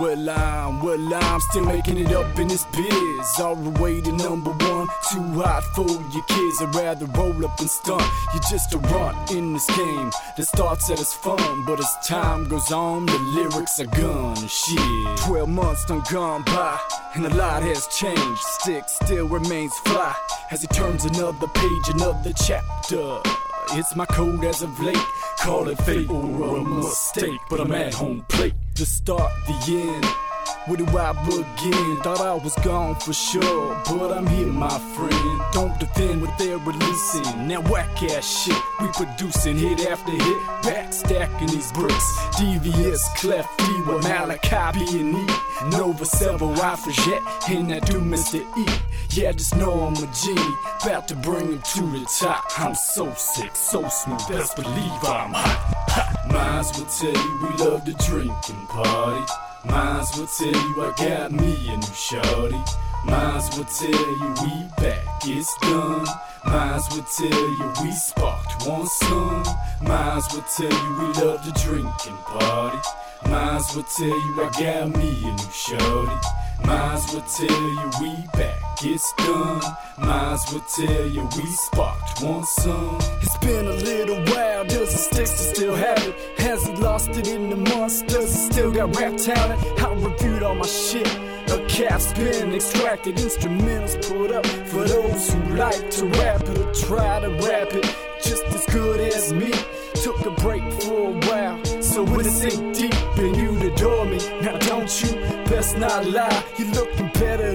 Well, I'm, well, I'm still making it up in this biz. All the way to number one. Too hot for your kids. I'd rather roll up and stunt. You're just a runt in this game that starts at as fun. But as time goes on, the lyrics are gone. Shit. 12 months done gone by, and a lot has changed. Stix still remains fly as he turns another page, another chapter. It's my code as of late. Call it fate or a mistake, but I'm at home plate. The start, the end. Where do I begin? Thought I was gone for sure, but I'm here, my friend. Don't defend what they're releasing. Now whack ass shit, we producing hit after hit, back stacking these bricks. Devious, cleft, D with Malachi and E. Nova Several, I forget, and I do Mr. E. Yeah, just know I'm a genie, about to bring him to the top. I'm so sick, so smooth, best believe I'm hot. Minds will tell you we love to drink and party. Minds will tell you I got me a new shorty. Minds will tell you we back, it's done. Minds will tell you we sparked one sun. Minds will tell you we love to drink and party. Minds will tell you I got me a new shorty. Minds will tell you we back, it's done. Minds will tell you we sparked one sun. It's been a little while, does it Stix to still have it? Has he lost it in the months? Does he still got rap talent? I reviewed all my shit. A cap's been extracted, instrumentals put up for those who like to rap it or try to rap it just as good as me. Took a break for a while, so it sink deep and you'd adore me. Now don't you? Best not lie. You looking better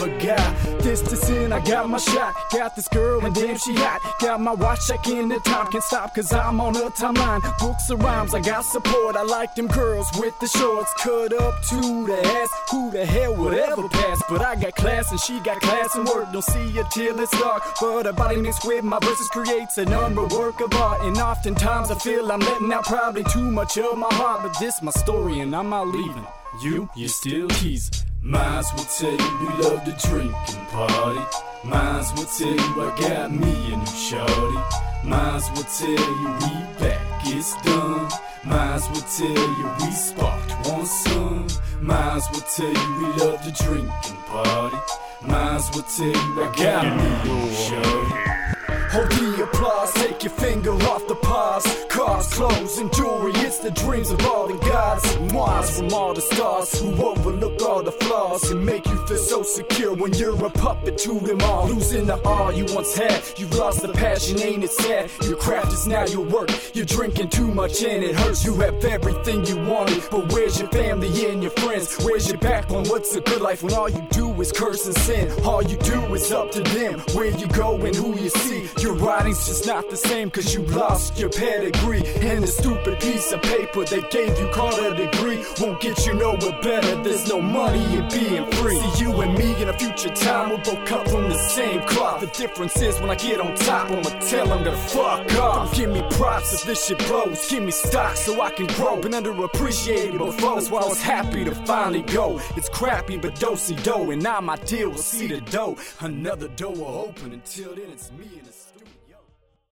a a guy. This is in, I got my shot. Got this girl, and damn she hot. Got my watch checking the time, can't stop cause I'm on her timeline. Books of rhymes, I got support. I like them girls with the shorts cut up to the ass. Who the hell would ever pass? But I got class and she got class and work. Don't see it till it's dark. But her body mixed with my verses creates a number work of art. And oftentimes I feel I'm letting out probably too much of my heart. But this my story and I'm not leaving. You, you still teasing. Minds will tell you we love to drink and party. Minds will tell you I got me a new shorty. Minds will tell you we back, it's done. Minds will tell you we sparked one sun. Minds will tell you we love to drink and party. Minds will tell you I got me a new shorty. Hold the applause, take your finger off the pause. Cars, clothes, and jewelry, it's the dreams of all the gods and from all the stars who overlook all the flaws and make you feel so secure when you're a puppet to them all. Losing the all you once had, you've lost the passion, ain't it sad? Your craft is now your work, you're drinking too much and it hurts. You have everything you wanted, but where's your family and your friends? Where's your backbone? What's a good life when all you do is curse and sin? All you do is up to them, where you go and who you see. Your writing's just not the same cause you lost your pedigree. And the stupid piece of paper they gave you called a degree won't get you nowhere better. There's no money in being free. See you and me in a future time, we'll both cut from the same cloth. The difference is when I get on top, I'ma tell them to fuck off. Don't give me props if this shit blows. Give me stock so I can grow. Been underappreciated before, that's why I was happy to finally go. It's crappy, but dosey dough, and now my deal will see the dough. Another door will open. Until then, it's me and it's